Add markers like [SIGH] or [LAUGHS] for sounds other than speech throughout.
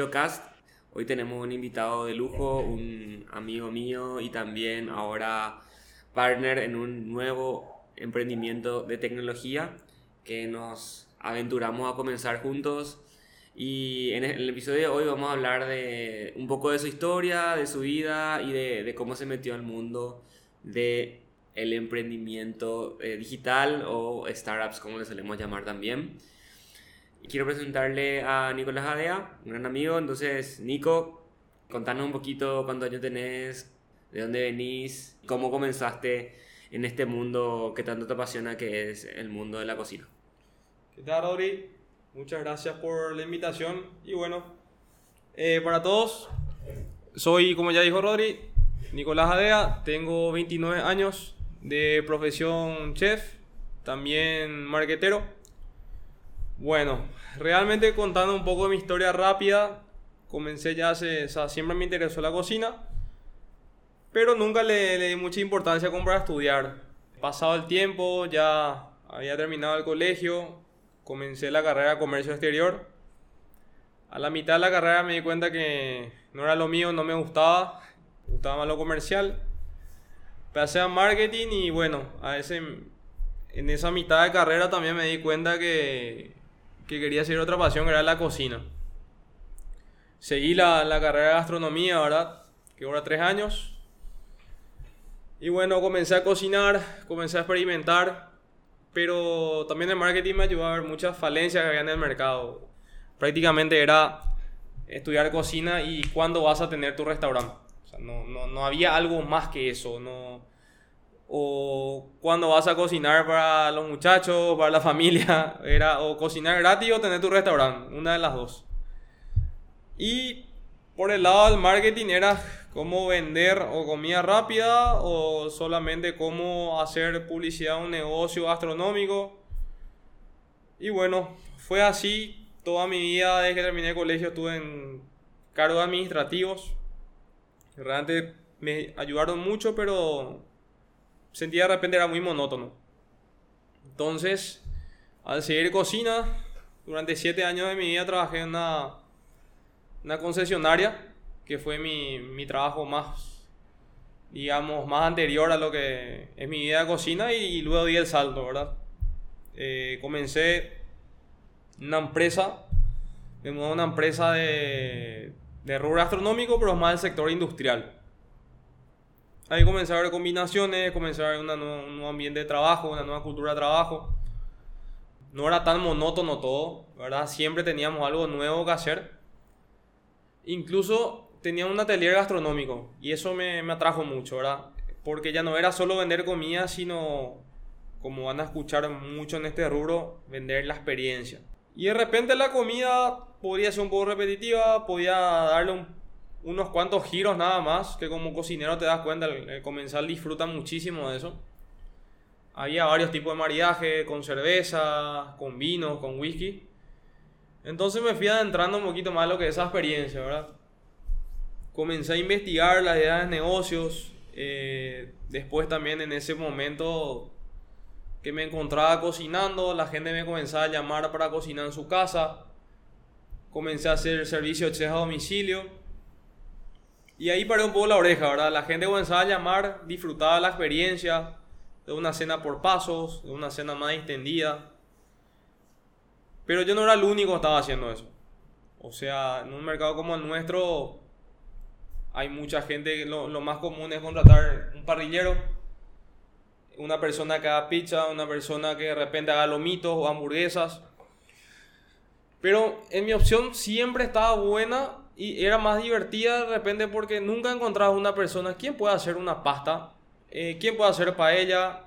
GiroCast. Hoy tenemos un invitado de lujo, un amigo mío y también ahora partner en un nuevo emprendimiento de tecnología que nos aventuramos a comenzar juntos. Y en el episodio de hoy vamos a hablar de un poco de su historia, de su vida y de, de cómo se metió al mundo de el emprendimiento eh, digital o startups como le solemos llamar también. Quiero presentarle a Nicolás Adea, un gran amigo. Entonces, Nico, contanos un poquito cuántos años tenés, de dónde venís, cómo comenzaste en este mundo que tanto te apasiona que es el mundo de la cocina. ¿Qué tal, Rodri? Muchas gracias por la invitación. Y bueno, eh, para todos, soy, como ya dijo Rodri, Nicolás Adea, tengo 29 años, de profesión chef, también marquetero. Bueno, realmente contando un poco de mi historia rápida, comencé ya hace, o sea, siempre me interesó la cocina, pero nunca le, di mucha importancia como para estudiar. Pasado el tiempo, ya había terminado el colegio, comencé la carrera de comercio exterior. A la mitad de la carrera me di cuenta que no era lo mío, no me gustaba, me gustaba más lo comercial pasé a marketing y bueno, a ese, en esa mitad de carrera también me di cuenta que, que quería hacer otra pasión, era la cocina. Seguí la, la carrera de gastronomía, ¿verdad? Que ahora tres años. Y bueno, comencé a cocinar, comencé a experimentar, pero también el marketing me ayudó a ver muchas falencias que había en el mercado. Prácticamente era estudiar cocina y cuándo vas a tener tu restaurante no, no, no, había algo más que eso. No, o cuando vas a cocinar para los muchachos, para la familia, [LAUGHS] era o cocinar gratis o tener tu restaurante, una de las dos. Y por el lado del marketing era cómo vender o comida rápida o solamente cómo hacer publicidad a un negocio gastronómico. Y bueno, fue así toda mi vida desde que terminé el colegio estuve en cargos administrativos Realmente me ayudaron mucho, pero sentía de repente era muy monótono. Entonces, al seguir cocina, durante siete años de mi vida trabajé en una, una concesionaria, que fue mi, mi, trabajo más, digamos, más anterior a lo que es mi vida de cocina y, luego di el salto, ¿verdad? Eh, comencé una empresa, mudé a una empresa de, de rubro astronómico, pero más del sector industrial. Ahí comencé a ver combinaciones, comencé a ver un nuevo ambiente de trabajo, una nueva cultura de trabajo. No era tan monótono todo, ¿verdad? Siempre teníamos algo nuevo que hacer. Incluso tenía un atelier gastronómico y eso me, me atrajo mucho, ¿verdad? Porque ya no era solo vender comida, sino, como van a escuchar mucho en este rubro, vender la experiencia. Y de repente la comida podía ser un poco repetitiva, podía darle unos cuantos giros nada más, que como cocinero te das cuenta, el, comensal disfruta muchísimo de eso. Había varios tipos de maridaje, con cerveza, con vino, con whisky. Entonces me fui adentrando un poquito más lo que es esa experiencia, ¿verdad? Comencé a investigar las ideas de negocios. Eh, después también en ese momento que me encontraba cocinando, la gente me comenzaba a llamar para cocinar en su casa. Comencé a hacer servicio de chef a domicilio. Y ahí paré un poco la oreja, ¿verdad? La gente comenzaba a llamar, disfrutaba la experiencia de una cena por pasos, de una cena más extendida. Pero yo no era el único que estaba haciendo eso. O sea, en un mercado como el nuestro, hay mucha gente, lo, lo más común es contratar un parrillero una persona que haga pizza, una persona que de repente haga lomitos o hamburguesas. Pero en mi opción siempre estaba buena y era más divertida de repente porque nunca encontraba una persona quien pueda hacer una pasta, eh, quien pueda hacer paella,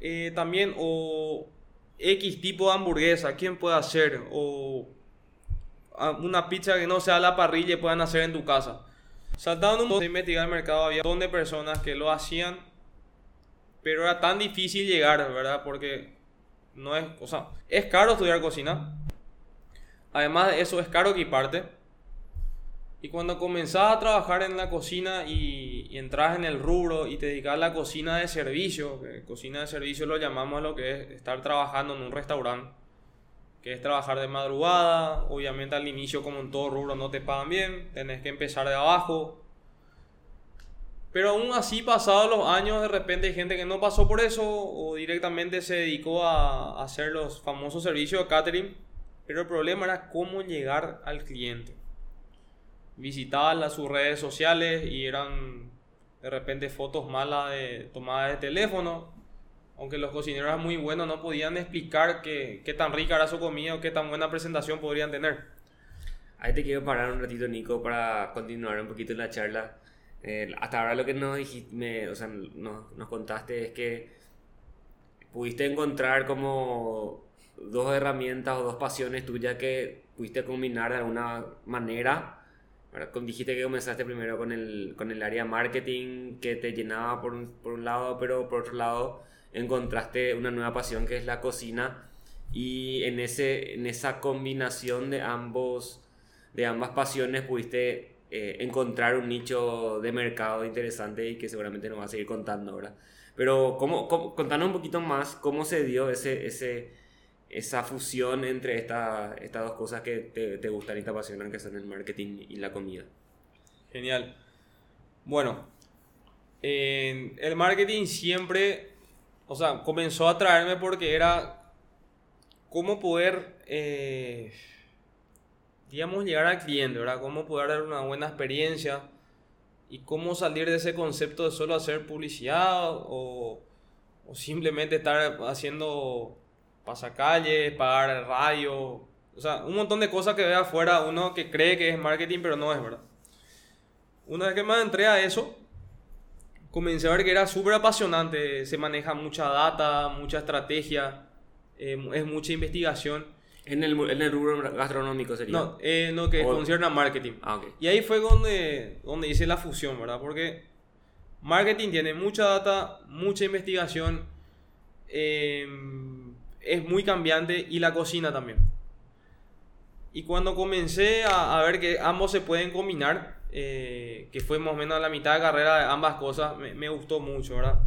eh, también o X tipo de hamburguesa, quién puede hacer o una pizza que no sea la parrilla y puedan hacer en tu casa. Saltando un poco de investigar el mercado había un montón de personas que lo hacían pero era tan difícil llegar, ¿verdad? Porque no es, o sea, es caro estudiar cocina. Además de eso, es caro equiparte. Y cuando comenzás a trabajar en la cocina y, y entras en el rubro y te dedicas a la cocina de servicio, que cocina de servicio lo llamamos a lo que es estar trabajando en un restaurante, que es trabajar de madrugada. Obviamente al inicio, como en todo rubro, no te pagan bien, tenés que empezar de abajo. Pero aún así, pasados los años, de repente hay gente que no pasó por eso o directamente se dedicó a hacer los famosos servicios de catering. Pero el problema era cómo llegar al cliente. Visitaban sus redes sociales y eran de repente fotos malas de, tomadas de teléfono aunque los cocineros eran muy buenos, no podían explicar qué, qué tan rica era su comida o qué tan buena presentación podrían tener. Ahí te quiero parar un ratito, Nico, para continuar un poquito la charla. Eh, hasta ahora lo que nos, dijiste, o sea, nos, nos contaste es que pudiste encontrar como dos herramientas o dos pasiones tuyas que pudiste combinar de alguna manera. Dijiste que comenzaste primero con el, con el área marketing que te llenaba por un, por un lado, pero por otro lado encontraste una nueva pasión que es la cocina y en, ese, en esa combinación de, ambos, de ambas pasiones pudiste eh, encontrar un nicho de mercado interesante y que seguramente nos va a seguir contando ahora. Pero ¿cómo, contanos un poquito más cómo se dio ese, ese, esa fusión entre esta, estas dos cosas que te, te gustan y te apasionan, que son el marketing y la comida. Genial. Bueno, el marketing siempre o sea, comenzó a atraerme porque era cómo poder, eh, digamos, llegar al cliente, ¿verdad? Cómo poder dar una buena experiencia y cómo salir de ese concepto de solo hacer publicidad o, o simplemente estar haciendo pasacalles, pagar radio, o sea, un montón de cosas que ve afuera uno que cree que es marketing, pero no es verdad. Una vez que me entré a eso, comencé a ver que era súper apasionante, se maneja mucha data, mucha estrategia, eh, es mucha investigación. En el, en el rubro gastronómico sería. No, eh, no que concierne a marketing. Ah, okay. Y ahí fue donde, donde hice la fusión, ¿verdad? Porque marketing tiene mucha data, mucha investigación, eh, es muy cambiante y la cocina también. Y cuando comencé a, a ver que ambos se pueden combinar, eh, que fue más o menos la mitad de carrera de ambas cosas, me, gustó mucho, ¿verdad?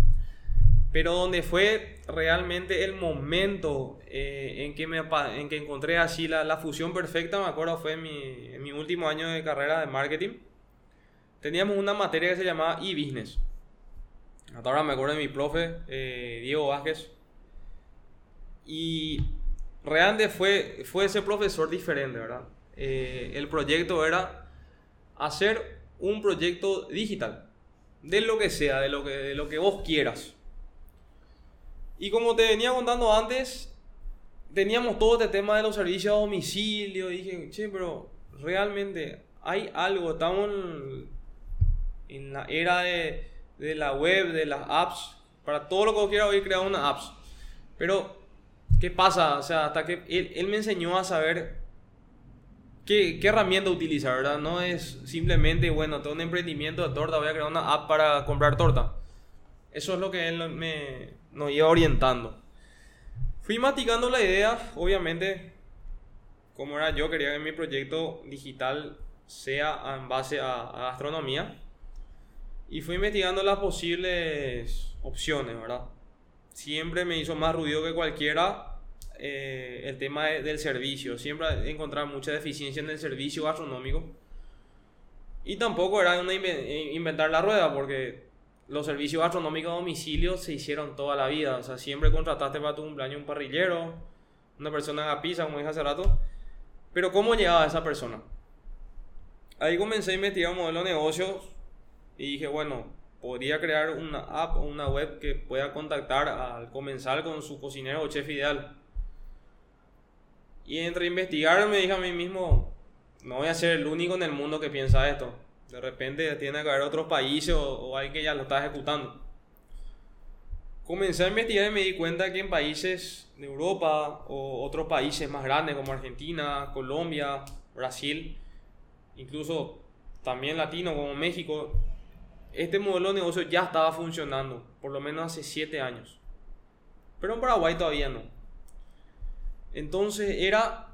Pero donde fue realmente el momento eh, en, que me, en que encontré así la, la, fusión perfecta, me acuerdo, fue en mi, mi último año de carrera de marketing. Teníamos una materia que se llamaba e-business. Hasta ahora me acuerdo de mi profe, eh, Diego Vázquez. Y realmente fue, fue ese profesor diferente, ¿verdad? el proyecto era hacer un proyecto digital. De lo que sea, de lo que, de lo que vos quieras. Y como te venía contando antes, teníamos todo este tema de los servicios a domicilio. Dije, che, pero realmente hay algo, estamos en, la era de, de, la web, de las apps. Para todo lo que vos quieras, hoy crear una apps. Pero, ¿qué pasa? O sea, hasta que él, él me enseñó a saber ¿Qué, herramienta utiliza, verdad? No es simplemente, bueno, tengo un emprendimiento de torta, voy a crear una app para comprar torta. Eso es lo que él me, nos iba orientando. Fui maticando la idea, obviamente, como era yo, quería que mi proyecto digital sea en base a, a gastronomía. Y fui investigando las posibles opciones, ¿verdad? Siempre me hizo más ruido que cualquiera eh, el tema del servicio. Siempre he encontrado mucha deficiencia en el servicio gastronómico. Y tampoco era una eh, inventar la rueda, porque los servicios gastronómicos a domicilio se hicieron toda la vida. O sea, siempre contrataste para tu cumpleaños un parrillero, una persona a pizza, como dije hace rato. Pero ¿cómo llegaba esa persona? Ahí comencé a investigar un modelo de negocios y dije, bueno, podría crear una app o una web que pueda contactar al comenzar con su cocinero o chef ideal. Y entre investigar me dije a mí mismo, no voy a ser el único en el mundo que piensa esto. De repente tiene que haber otros países o, alguien que ya lo está ejecutando. Comencé a investigar y me di cuenta que en países de Europa o otros países más grandes como Argentina, Colombia, Brasil, incluso también latino como México, este modelo de negocio ya estaba funcionando, por lo menos hace 7 años. Pero en Paraguay todavía no. Entonces era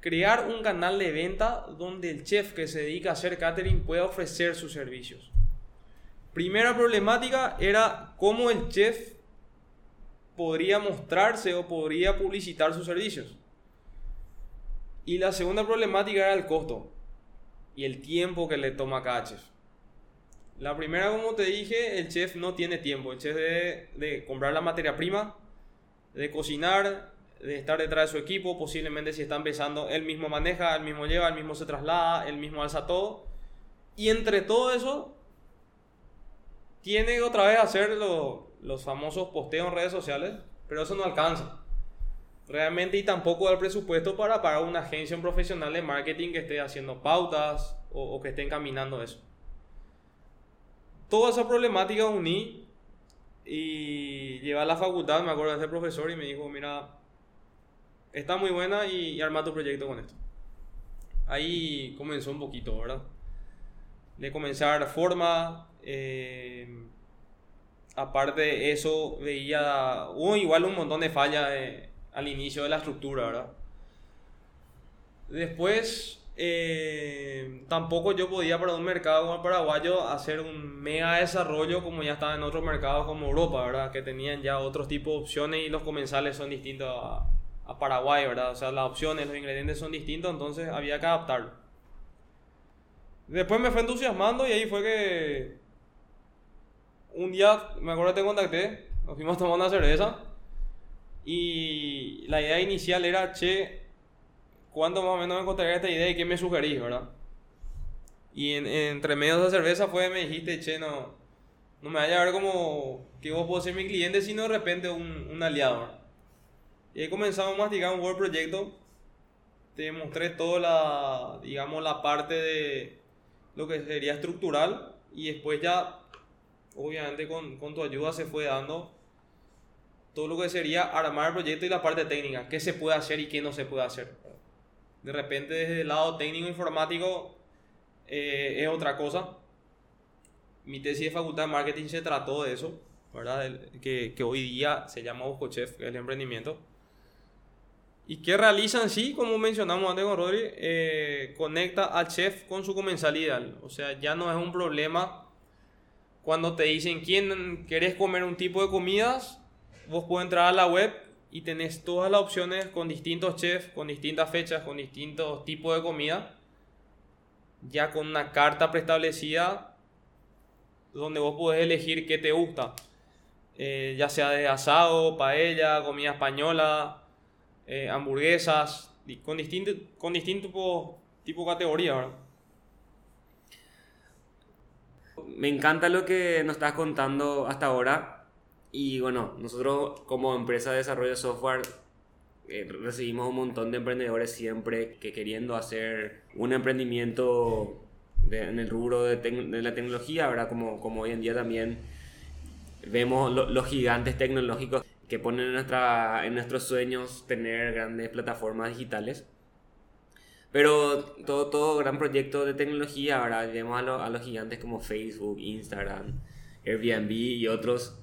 crear un canal de venta donde el chef que se dedica a hacer catering pueda ofrecer sus servicios. Primera problemática era cómo el chef podría mostrarse o podría publicitar sus servicios. Y la segunda problemática era el costo y el tiempo que le toma a cada chef. La primera, como te dije, el chef no tiene tiempo. El chef de comprar la materia prima, de cocinar, de estar detrás de su equipo. Posiblemente si está empezando, él mismo maneja, él mismo lleva, él mismo se traslada, él mismo alza todo. Y entre todo eso, tiene otra vez hacer los famosos posteos en redes sociales, pero eso no alcanza. Realmente y tampoco el presupuesto para pagar una agencia profesional de marketing que esté haciendo pautas o, o que esté encaminando eso toda esa problemática uní y llevé a la facultad, me acuerdo de ese profesor y me dijo, mira, está muy buena y, arma tu proyecto con esto. Ahí comenzó un poquito, ¿verdad? De comenzar forma, eh, aparte de eso, veía, hubo igual un montón de fallas eh, al inicio de la estructura, ¿verdad? Después eh, tampoco yo podía para un mercado como el paraguayo hacer un mega desarrollo como ya estaba en otros mercados como Europa, ¿verdad? Que tenían ya otros tipos de opciones y los comensales son distintos a, a Paraguay, ¿verdad? O sea, las opciones, los ingredientes son distintos, entonces había que adaptarlo. Después me fue entusiasmando y ahí fue que un día, me acuerdo que te contacté, nos fuimos a tomar una cerveza y la idea inicial era, che, ¿cuándo más o menos encontraría esta idea y qué me sugerís, verdad? Y en, entre medio de esa cerveza fue, me dijiste, che, no, no me vaya a ver como que vos podés ser mi cliente, sino de repente un, un aliado. Y ahí comenzamos a masticar un buen proyecto. Te mostré toda la, digamos, la parte de lo que sería estructural y después ya, obviamente con, con tu ayuda se fue dando todo lo que sería armar el proyecto y la parte técnica, qué se puede hacer y qué no se puede hacer de repente desde el lado técnico informático eh, es otra cosa. Mi tesis de facultad de marketing se trató de eso, ¿verdad? que, que, hoy día se llama Chef, que es el emprendimiento. ¿Y qué realizan? Sí, como mencionamos antes con Rodri, eh, conecta al chef con su comensalidad. O sea, ya no es un problema cuando te dicen quién querés comer un tipo de comidas, vos puedes entrar a la web y tenés todas las opciones con distintos chefs, con distintas fechas, con distintos tipos de comida, ya con una carta preestablecida donde vos podés elegir qué te gusta, eh, ya sea de asado, paella, comida española, eh, hamburguesas, con distintos con distinto tipo, de categoría. Me encanta lo que nos estás contando hasta ahora y bueno, nosotros como empresa de desarrollo de software eh, recibimos un montón de emprendedores siempre que queriendo hacer un emprendimiento en el rubro de, de, la tecnología, ¿verdad? Como, como hoy en día también vemos los gigantes tecnológicos que ponen en, nuestra, en nuestros sueños tener grandes plataformas digitales. Pero todo, todo gran proyecto de tecnología, ahora vemos a, a los gigantes como Facebook, Instagram, Airbnb y otros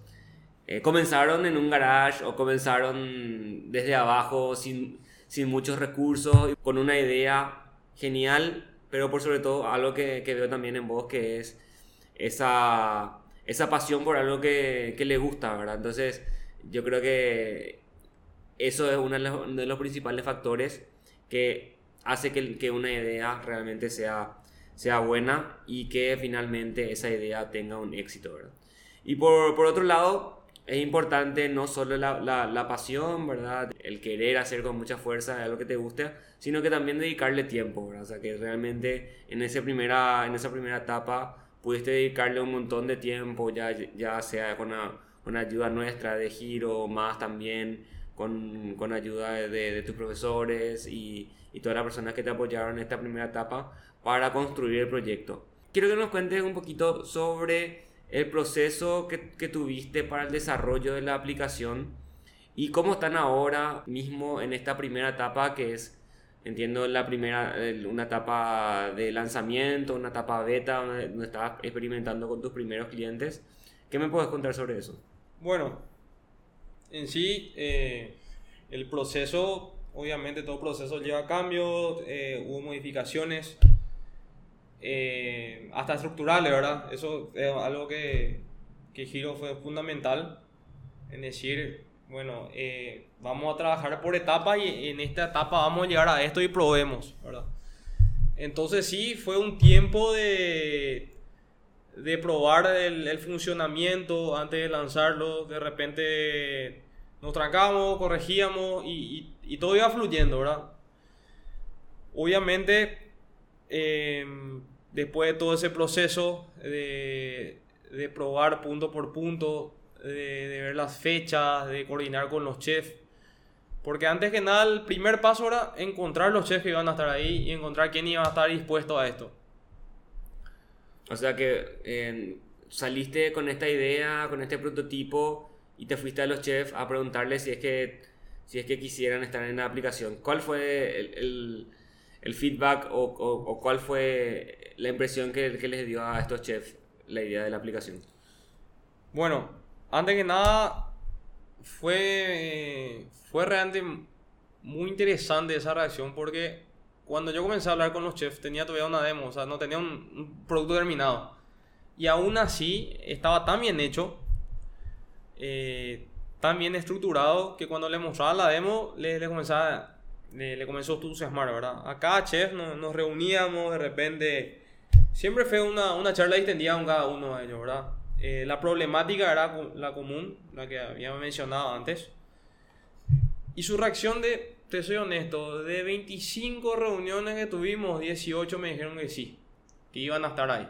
eh, comenzaron en un garage o comenzaron desde abajo sin, sin muchos recursos, con una idea genial, pero por sobre todo algo que, que veo también en vos que es esa, esa pasión por algo que, que le gusta, ¿verdad? Entonces yo creo que eso es uno de los, principales factores que hace que, que una idea realmente sea, sea buena y que finalmente esa idea tenga un éxito, ¿verdad? Y por, por otro lado, es importante no solo la, la, pasión, ¿verdad? El querer hacer con mucha fuerza algo que te guste, sino que también dedicarle tiempo, ¿verdad? O sea, que realmente en, ese primera, en esa primera etapa pudiste dedicarle un montón de tiempo, ya, ya sea con una, ayuda nuestra de giro, más también con, con ayuda de, de, tus profesores y, y todas las personas que te apoyaron en esta primera etapa para construir el proyecto. Quiero que nos cuentes un poquito sobre el proceso que, que, tuviste para el desarrollo de la aplicación y cómo están ahora mismo en esta primera etapa que es, entiendo, la primera, una etapa de lanzamiento, una etapa beta, donde, estabas experimentando con tus primeros clientes. ¿Qué me puedes contar sobre eso? Bueno, en sí, eh, el proceso, obviamente todo proceso lleva cambios, eh, hubo modificaciones eh, hasta estructurales, ¿verdad? Eso es algo que, que Giro fue fundamental en decir, bueno, vamos a trabajar por etapas y en esta etapa vamos a llegar a esto y probemos, ¿verdad? Entonces sí, fue un tiempo de, de probar el, funcionamiento antes de lanzarlo. De repente nos trancamos, corregíamos y, todo iba fluyendo, ¿verdad? Obviamente, em, después de todo ese proceso de, de probar punto por punto, de, ver las fechas, de coordinar con los chefs. Porque antes que nada, el primer paso era encontrar los chefs que iban a estar ahí y encontrar quién iba a estar dispuesto a esto. O sea que saliste con esta idea, con este prototipo y te fuiste a los chefs a preguntarles si es que, si es que quisieran estar en la aplicación. ¿Cuál fue el, el, feedback o, o, cuál fue la impresión que, que les dio a estos chefs la idea de la aplicación? Bueno, antes que nada, fue, fue realmente muy interesante esa reacción porque cuando yo comencé a hablar con los chefs tenía todavía una demo, o sea, no tenía un, producto terminado. Y aún así estaba tan bien hecho, eh, tan bien estructurado, que cuando le mostraba la demo le, le comenzaba, le, comenzó a entusiasmar, ¿verdad? A cada chef nos, nos reuníamos, de repente, siempre fue una, una charla extendida con cada uno de ellos, ¿verdad? Eh, la problemática era la común, la que había mencionado antes. Y su reacción de, te soy honesto, de 25 reuniones que tuvimos, 18 me dijeron que sí, que iban a estar ahí.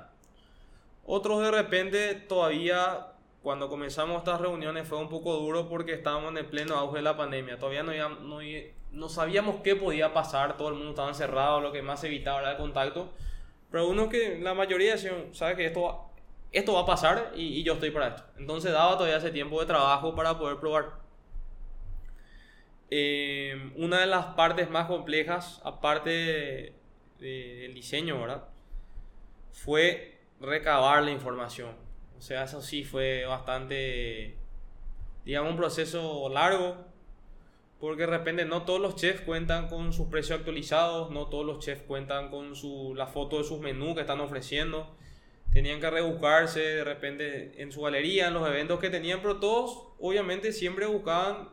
Otros de repente todavía, cuando comenzamos estas reuniones fue un poco duro porque estábamos en el pleno auge de la pandemia. Todavía no, no, no sabíamos qué podía pasar, todo el mundo estaba encerrado, lo que más evitaba era el contacto. Pero uno que la mayoría decían, sabe que esto esto va a pasar y, yo estoy para esto. Entonces daba todavía ese tiempo de trabajo para poder probar. Eh, una de las partes más complejas, aparte del diseño, ¿verdad? Fue recabar la información. O sea, eso sí fue bastante, digamos, un proceso largo, porque de repente no todos los chefs cuentan con sus precios actualizados, no todos los chefs cuentan con su, la foto de sus menús que están ofreciendo tenían que rebuscarse de repente en su galería, en los eventos que tenían, pero todos obviamente siempre buscaban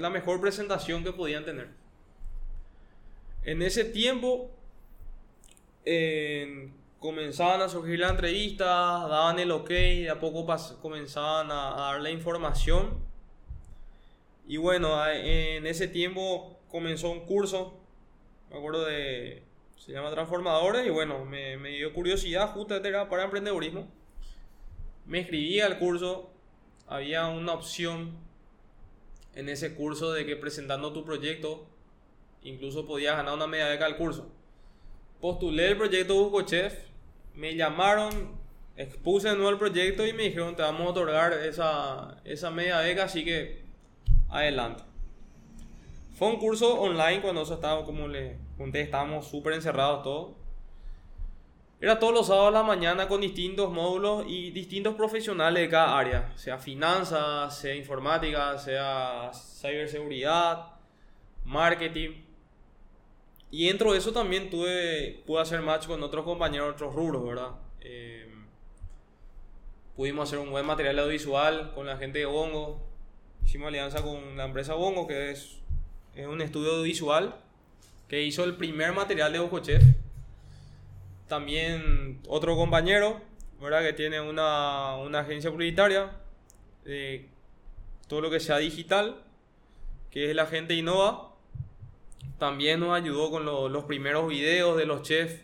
la mejor presentación que podían tener. En ese tiempo comenzaban a surgir las entrevistas, daban el ok, de a poco comenzaban a, a dar la información. Y bueno, en ese tiempo comenzó un curso, me acuerdo de se llama Transformadores y bueno, me, me dio curiosidad, justamente para emprendedurismo. Me inscribí al curso, había una opción en ese curso de que presentando tu proyecto incluso podías ganar una media beca al curso. Postulé el proyecto Busco Chef, me llamaron, expuse de nuevo el proyecto y me dijeron te vamos a otorgar esa, esa media beca, así que adelante. Fue un curso online cuando eso estaba, como le conté, estábamos súper encerrados todos. Era todos los sábados a la mañana con distintos módulos y distintos profesionales de cada área, sea finanzas, sea informática, sea ciberseguridad, marketing. Y dentro de eso también tuve, pude hacer match con otros compañeros otros rubros, ¿verdad? Eh, pudimos hacer un buen material audiovisual con la gente de Bongo. Hicimos alianza con la empresa Bongo, que es es un estudio visual que hizo el primer material de Ojo Chef. También otro compañero, ¿verdad? Que tiene una, una agencia publicitaria, de todo lo que sea digital, que es la gente Innova. También nos ayudó con los primeros videos de los chefs.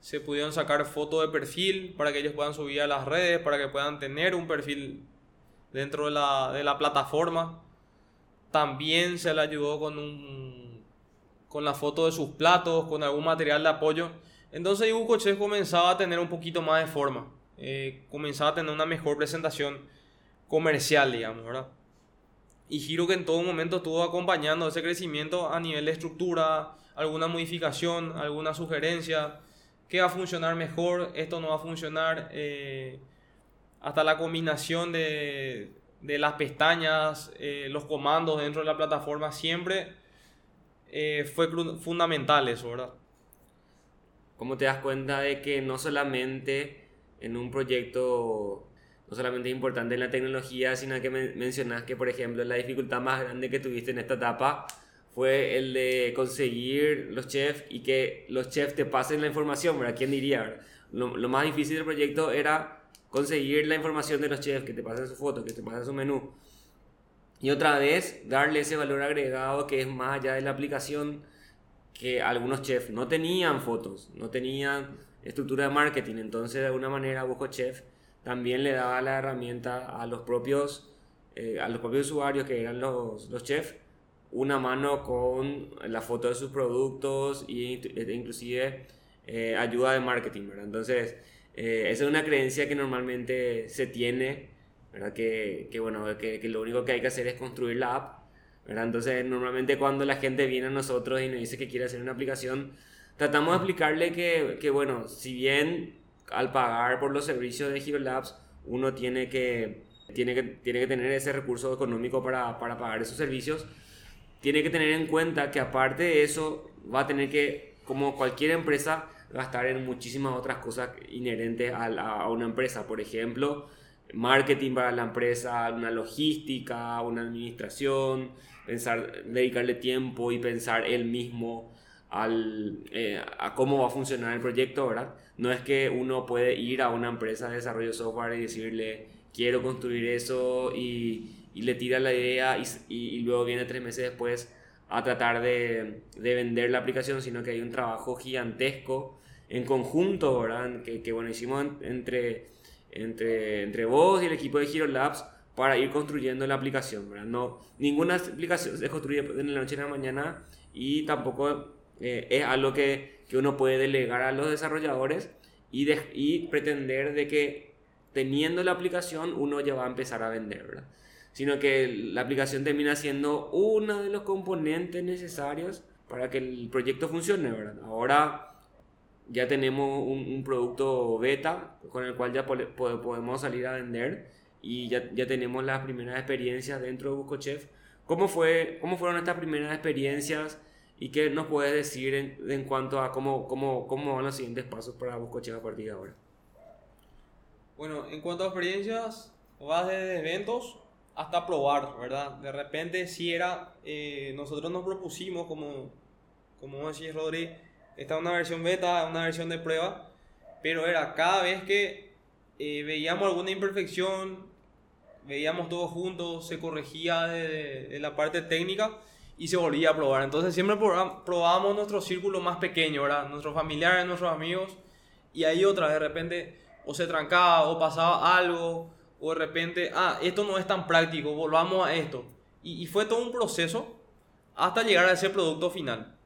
Se pudieron sacar fotos de perfil para que ellos puedan subir a las redes, para que puedan tener un perfil dentro de la, de la plataforma. También se le ayudó con, un, con la foto de sus platos, con algún material de apoyo. Entonces Ibuco Chef comenzaba a tener un poquito más de forma. Eh, comenzaba a tener una mejor presentación comercial, digamos, ¿verdad? Y Giro que en todo momento estuvo acompañando ese crecimiento a nivel de estructura, alguna modificación, alguna sugerencia, qué va a funcionar mejor, esto no va a funcionar, eh, hasta la combinación de, de las pestañas, eh, los comandos dentro de la plataforma, siempre eh, fue fundamental eso, ¿verdad? ¿Cómo te das cuenta de que no solamente en un proyecto, no solamente es importante en la tecnología, sino que mencionas que, por ejemplo, la dificultad más grande que tuviste en esta etapa fue el de conseguir los chefs y que los chefs te pasen la información, ¿verdad? ¿Quién diría? Lo, lo, más difícil del proyecto era conseguir la información de los chefs, que te pasen su foto, que te pasen su menú. Y otra vez, darle ese valor agregado que es más allá de la aplicación que algunos chefs no tenían fotos, no tenían estructura de marketing. Entonces, de alguna manera, Busco Chef también le daba la herramienta a los propios, eh, a los propios usuarios que eran los, los chefs una mano con la foto de sus productos e inclusive eh, ayuda de marketing. Entonces, eh, esa es una creencia que normalmente se tiene, ¿verdad? Que, que bueno, que, que, lo único que hay que hacer es construir la app, ¿verdad? Entonces, normalmente cuando la gente viene a nosotros y nos dice que quiere hacer una aplicación, tratamos de explicarle que, que bueno, si bien al pagar por los servicios de Hero Labs, uno tiene que, tiene que, tiene que tener ese recurso económico para, para pagar esos servicios, tiene que tener en cuenta que aparte de eso va a tener que, como cualquier empresa, gastar en muchísimas otras cosas inherentes a, a una empresa. Por ejemplo, marketing para la empresa, una logística, una administración, pensar, dedicarle tiempo y pensar él mismo al, eh, a cómo va a funcionar el proyecto, ¿verdad? No es que uno puede ir a una empresa de desarrollo de software y decirle, quiero construir eso y y le tira la idea y, y, luego viene tres meses después a tratar de, de, vender la aplicación, sino que hay un trabajo gigantesco en conjunto, ¿verdad? Que, que bueno, hicimos entre, entre, entre vos y el equipo de Hero Labs para ir construyendo la aplicación, ¿verdad? No, ninguna aplicación se construye de la noche a la mañana y tampoco eh, es algo que, que, uno puede delegar a los desarrolladores y, de, y pretender de que teniendo la aplicación uno ya va a empezar a vender, ¿verdad? sino que la aplicación termina siendo uno de los componentes necesarios para que el proyecto funcione, ¿verdad? Ahora ya tenemos un, producto beta con el cual ya podemos salir a vender y ya, ya tenemos las primeras experiencias dentro de BuscoChef. ¿Cómo, fue, ¿Cómo fueron estas primeras experiencias y qué nos puedes decir en, en cuanto a cómo, cómo, cómo van los siguientes pasos para BuscoChef a partir de ahora? Bueno, en cuanto a experiencias, vas de eventos hasta probar, ¿verdad? De repente si era, eh, nosotros nos propusimos, como, como decís Rodri, esta es una versión beta, una versión de prueba, pero era cada vez que eh, veíamos alguna imperfección, veíamos todo juntos, se corregía de, la parte técnica y se volvía a probar. Entonces siempre probábamos nuestro círculo más pequeño, ¿verdad? Nuestros familiares, nuestros amigos, y ahí otra, de repente, o se trancaba o pasaba algo o de repente, ah, esto no es tan práctico, volvamos a esto. Y, fue todo un proceso hasta llegar a ese producto final.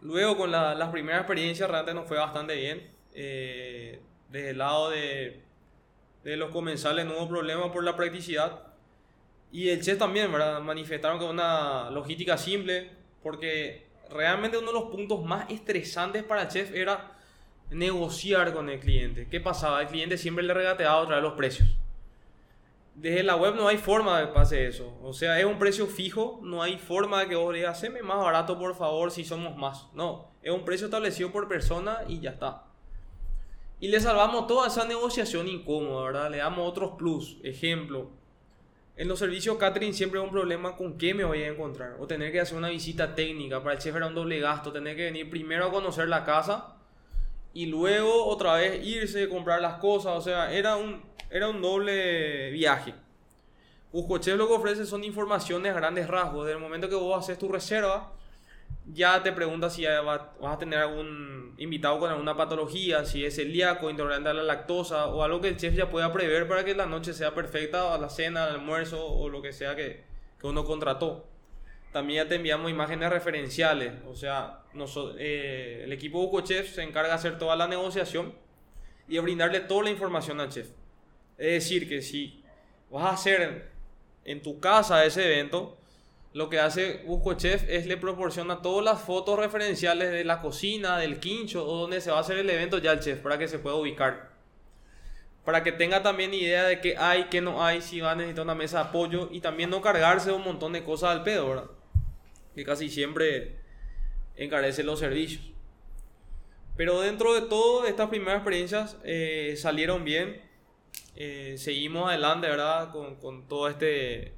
Luego con la, las primeras experiencias realmente nos fue bastante bien. Eh, desde el lado de, de los comensales no hubo problema por la practicidad. Y el chef también, ¿verdad? Manifestaron que una logística simple, porque realmente uno de los puntos más estresantes para el chef era negociar con el cliente. ¿Qué pasaba? El cliente siempre le regateaba otra vez los precios desde la web no hay forma de que pase eso. O sea, es un precio fijo, no hay forma de que vos digas, haceme más barato por favor si somos más. No, es un precio establecido por persona y ya está. Y le salvamos toda esa negociación incómoda, ¿verdad? Le damos otros plus. Ejemplo, en los servicios catering siempre hay un problema con qué me voy a encontrar. O tener que hacer una visita técnica. Para el chef era un doble gasto. Tener que venir primero a conocer la casa y luego otra vez irse, comprar las cosas. O sea, era un, era un doble viaje. Buscochef lo que ofrece son informaciones a grandes rasgos. Desde el momento que vos haces tu reserva, ya te pregunta si vas a tener algún invitado con alguna patología, si es celíaco, intolerante a la lactosa o algo que el chef ya pueda prever para que la noche sea perfecta, a la cena, al almuerzo o lo que sea que uno contrató. También ya te enviamos imágenes referenciales, o sea, eh, el equipo Bucochef se encarga de hacer toda la negociación y de brindarle toda la información al chef. Es decir, que si vas a hacer en tu casa ese evento, lo que hace Busco Chef es le proporciona todas las fotos referenciales de la cocina, del quincho o donde se va a hacer el evento ya el chef para que se pueda ubicar. Para que tenga también idea de qué hay, qué no hay, si va a necesitar una mesa de apoyo y también no cargarse un montón de cosas al pedo, ¿verdad? Que casi siempre encarece los servicios. Pero dentro de todo, estas primeras experiencias eh, salieron bien eh, seguimos adelante, ¿verdad? Con, con todo este,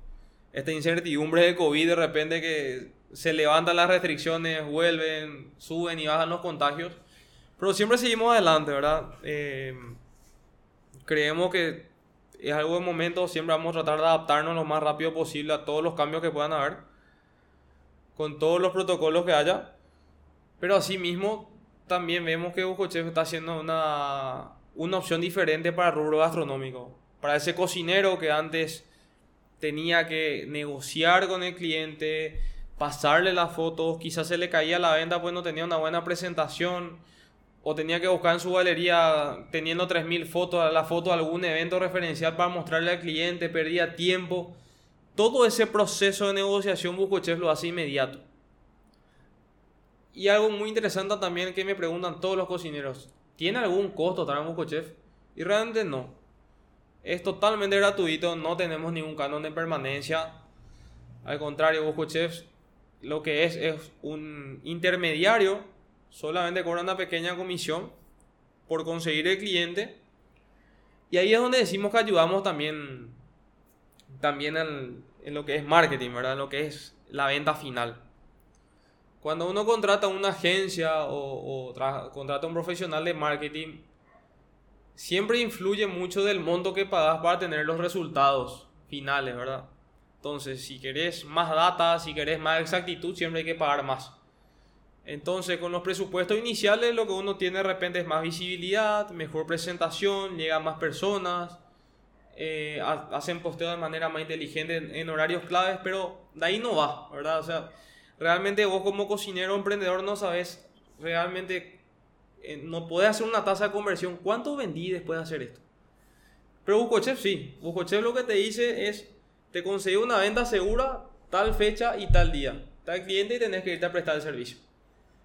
esta incertidumbre de COVID, de repente que se levantan las restricciones, vuelven, suben y bajan los contagios. Pero siempre seguimos adelante, ¿verdad? Eh, creemos que es algo de momento, siempre vamos a tratar de adaptarnos lo más rápido posible a todos los cambios que puedan haber, con todos los protocolos que haya. Pero asimismo, también vemos que Chef está haciendo una, una opción diferente para rubro gastronómico. Para ese cocinero que antes tenía que negociar con el cliente, pasarle las fotos, quizás se le caía la venta pues no tenía una buena presentación o tenía que buscar en su galería teniendo 3.000 fotos, la foto de algún evento referencial para mostrarle al cliente, perdía tiempo. Todo ese proceso de negociación Buscochef lo hace inmediato. Y algo muy interesante también que me preguntan todos los cocineros, ¿tiene algún costo traer Buscochef? Y realmente no. Es totalmente gratuito, no tenemos ningún canon de permanencia. Al contrario, Buscochef lo que es es un intermediario, solamente cobra una pequeña comisión por conseguir el cliente. Y ahí es donde decimos que ayudamos también, también en, lo que es marketing, ¿verdad? En lo que es la venta final. Cuando uno contrata una agencia o, contrata un profesional de marketing, siempre influye mucho del monto que pagas para tener los resultados finales, ¿verdad? Entonces, si querés más data, si querés más exactitud, siempre hay que pagar más. Entonces, con los presupuestos iniciales, lo que uno tiene de repente es más visibilidad, mejor presentación, llegan más personas, eh, hacen posteo de manera más inteligente en, horarios claves, pero de ahí no va, ¿verdad? O sea, realmente vos como cocinero emprendedor no sabes realmente, eh, no puedes hacer una tasa de conversión. ¿Cuánto vendí después de hacer esto? Pero Buscochef sí. Buscochef lo que te dice es te consigue una venta segura tal fecha y tal día, tal cliente y tenés que irte a prestar el servicio.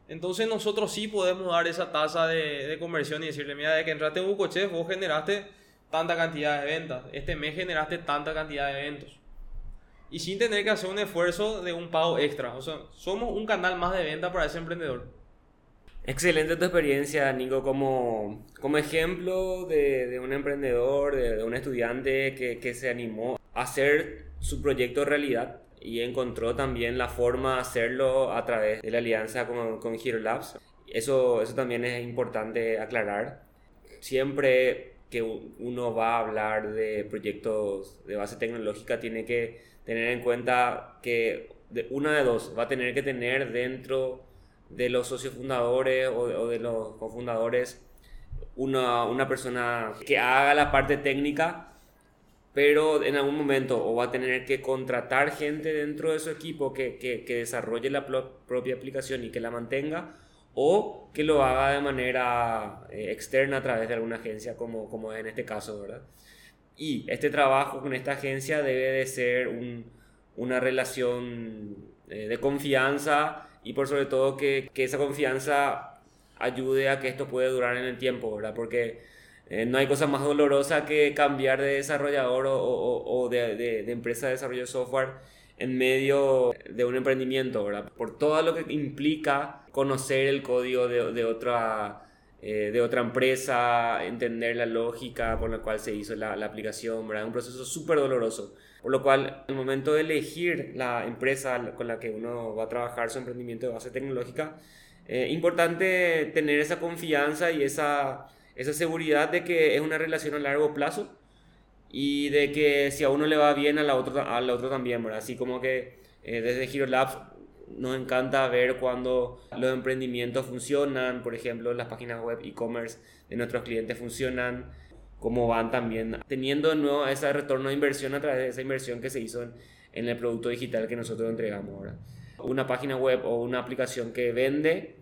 Entonces nosotros sí podemos dar esa tasa de, de conversión y decirle, mira, de que entraste en Bucochef, vos generaste tanta cantidad de ventas, este mes generaste tanta cantidad de eventos. Y sin tener que hacer un esfuerzo de un pago extra. O sea, somos un canal más de venta para ese emprendedor. Excelente tu experiencia, Nico, como, como ejemplo de, de un emprendedor, de, de un estudiante que, que se animó hacer su proyecto realidad y encontró también la forma de hacerlo a través de la alianza con, con Hero Labs. Eso, eso también es importante aclarar. Siempre que uno va a hablar de proyectos de base tecnológica tiene que tener en cuenta que de una de dos va a tener que tener dentro de los socios fundadores o, o de los cofundadores una, una persona que haga la parte técnica pero en algún momento o va a tener que contratar gente dentro de su equipo que, que, que desarrolle la propia aplicación y que la mantenga, o que lo haga de manera eh, externa a través de alguna agencia, como, como es en este caso, ¿verdad? Y este trabajo con esta agencia debe de ser un, una relación eh, de confianza y por sobre todo que, que esa confianza ayude a que esto pueda durar en el tiempo, ¿verdad? Porque eh, no hay cosa más dolorosa que cambiar de desarrollador o, o, de, de, empresa de desarrollo de software en medio de un emprendimiento, ¿verdad? Por todo lo que implica conocer el código de, de otra, eh, de otra empresa, entender la lógica con la cual se hizo la, aplicación, ¿verdad? Un proceso súper doloroso. Por lo cual, el momento de elegir la empresa con la que uno va a trabajar su emprendimiento de base tecnológica, eh, importante tener esa confianza y esa esa seguridad de que es una relación a largo plazo y de que si a uno le va bien, a la otro, al otro también, ¿verdad? Así como que eh, desde Hero Labs nos encanta ver cuando los emprendimientos funcionan, por ejemplo, las páginas web e-commerce de nuestros clientes funcionan, cómo van también teniendo de nuevo ese retorno de inversión a través de esa inversión que se hizo en, el producto digital que nosotros entregamos ahora. Una página web o una aplicación que vende,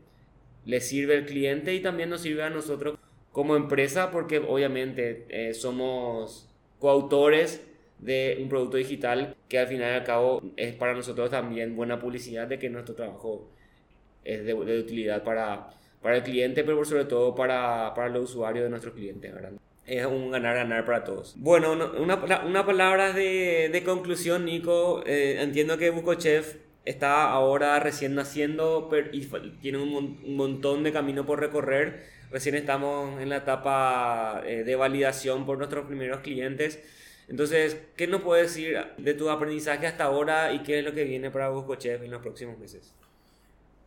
le sirve al cliente y también nos sirve a nosotros como empresa porque obviamente eh, somos coautores de un producto digital que al final y al cabo es para nosotros también buena publicidad de que nuestro trabajo es de, utilidad para, para el cliente, pero sobre todo para, para los usuarios de nuestros clientes. Es un ganar-ganar para todos. Bueno, una, una palabra de, de, conclusión, Nico. Eh, entiendo que Bucochef está ahora recién naciendo y tiene un, un montón de camino por recorrer recién estamos en la etapa eh, de validación por nuestros primeros clientes. Entonces, ¿qué nos puedes decir de tu aprendizaje hasta ahora y qué es lo que viene para Chef en los próximos meses?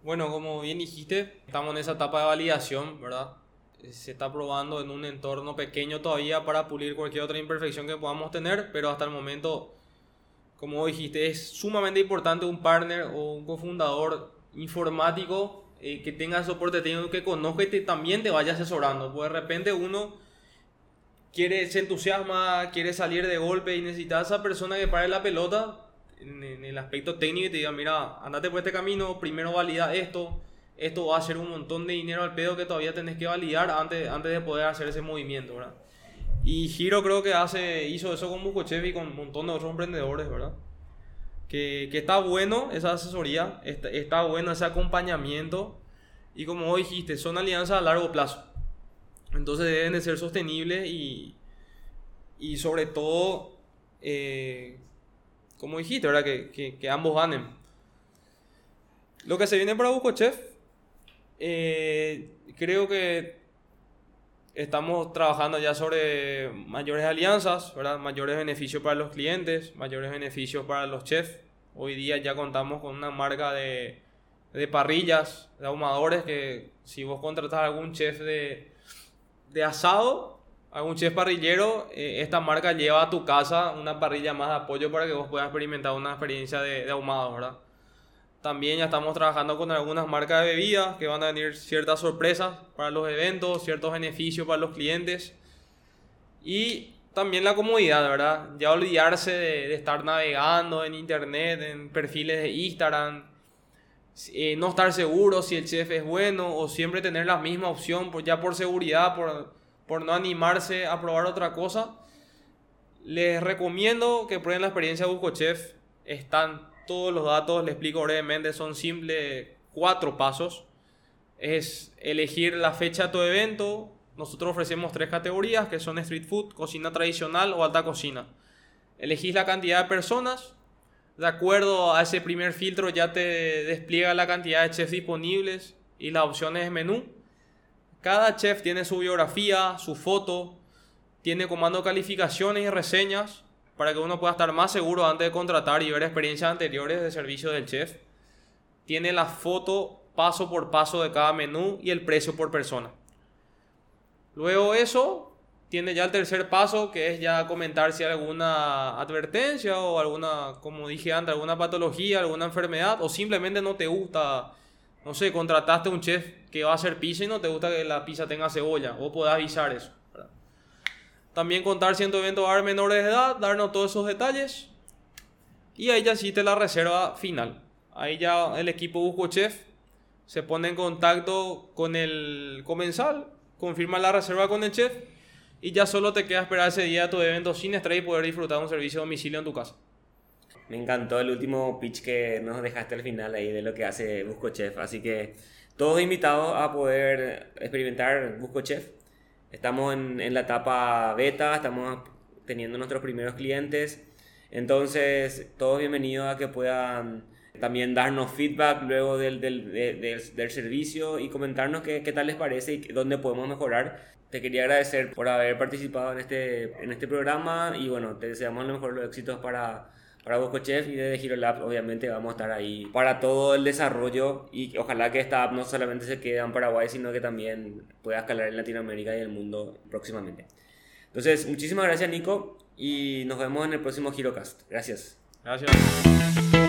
Bueno, como bien dijiste, estamos en esa etapa de validación, ¿verdad? Se está probando en un entorno pequeño todavía para pulir cualquier otra imperfección que podamos tener, pero hasta el momento, como dijiste, es sumamente importante un partner o un cofundador informático eh, que tenga soporte técnico, que conozca y también te vaya asesorando. Pues de repente uno quiere, se entusiasma, quiere salir de golpe y necesita a esa persona que pare la pelota en, el aspecto técnico y te diga, mira, andate por este camino, primero valida esto, esto va a ser un montón de dinero al pedo que todavía tenés que validar antes, antes de poder hacer ese movimiento, ¿verdad? Y Giro creo que hace, hizo eso con Bucochev y con un montón de otros emprendedores, ¿verdad? Que, que está bueno esa asesoría, está, está bueno ese acompañamiento y como vos dijiste, son alianzas a largo plazo. Entonces deben de ser sostenibles y, y sobre todo, eh, como dijiste, ¿verdad? Que, ambos ganen. Lo que se viene para Bucochef, eh, creo que estamos trabajando ya sobre mayores alianzas, ¿verdad? mayores beneficios para los clientes, mayores beneficios para los chefs. Hoy día ya contamos con una marca de, de parrillas, de ahumadores, que si vos contratas a algún chef de, de asado, algún chef parrillero, eh, esta marca lleva a tu casa una parrilla más de apoyo para que vos puedas experimentar una experiencia de, de ahumado, ¿verdad? También ya estamos trabajando con algunas marcas de bebidas que van a venir ciertas sorpresas para los eventos, ciertos beneficios para los clientes. Y también la comodidad, ¿verdad? Ya olvidarse de, de estar navegando en internet, en perfiles de Instagram, eh, no estar seguro si el chef es bueno o siempre tener la misma opción por, ya por seguridad, por, por no animarse a probar otra cosa. Les recomiendo que prueben la experiencia Busco Chef. Están todos los datos, les explico brevemente, son simples cuatro pasos. Es elegir la fecha de tu evento. Nosotros ofrecemos tres categorías que son street food, cocina tradicional o alta cocina. Elegís la cantidad de personas, de acuerdo a ese primer filtro ya te despliega la cantidad de chefs disponibles y las opciones de menú. Cada chef tiene su biografía, su foto, tiene comando calificaciones y reseñas para que uno pueda estar más seguro antes de contratar y ver experiencias anteriores de servicio del chef. Tiene la foto paso por paso de cada menú y el precio por persona. Luego eso, tiene ya el tercer paso, que es ya comentar si hay alguna advertencia o alguna, como dije antes, alguna patología, alguna enfermedad, o simplemente no te gusta, no sé, contrataste a un chef que va a hacer pizza y no te gusta que la pizza tenga cebolla, o podés avisar eso. También contar si en tu evento va a haber menores de edad, darnos todos esos detalles. Y ahí ya te la reserva final. Ahí ya el equipo Busco Chef se pone en contacto con el comensal, confirma la reserva con el chef y ya solo te queda esperar ese día tu evento sin estrés y poder disfrutar un servicio de domicilio en tu casa. Me encantó el último pitch que nos dejaste al final ahí de lo que hace Busco Chef. Así que todos invitados a poder experimentar Busco Chef. Estamos en, en la etapa beta, estamos teniendo nuestros primeros clientes. Entonces, todos bienvenidos a que puedan también darnos feedback luego del, del, del, del servicio y comentarnos qué, qué, tal les parece y dónde podemos mejorar. Te quería agradecer por haber participado en este, en este programa y bueno, te deseamos lo mejor los éxitos para, para Chef y desde Giro Lab obviamente vamos a estar ahí para todo el desarrollo y ojalá que esta app no solamente se quede en Paraguay sino que también pueda escalar en Latinoamérica y el mundo próximamente. Entonces, muchísimas gracias Nico y nos vemos en el próximo GiroCast. Gracias. Gracias.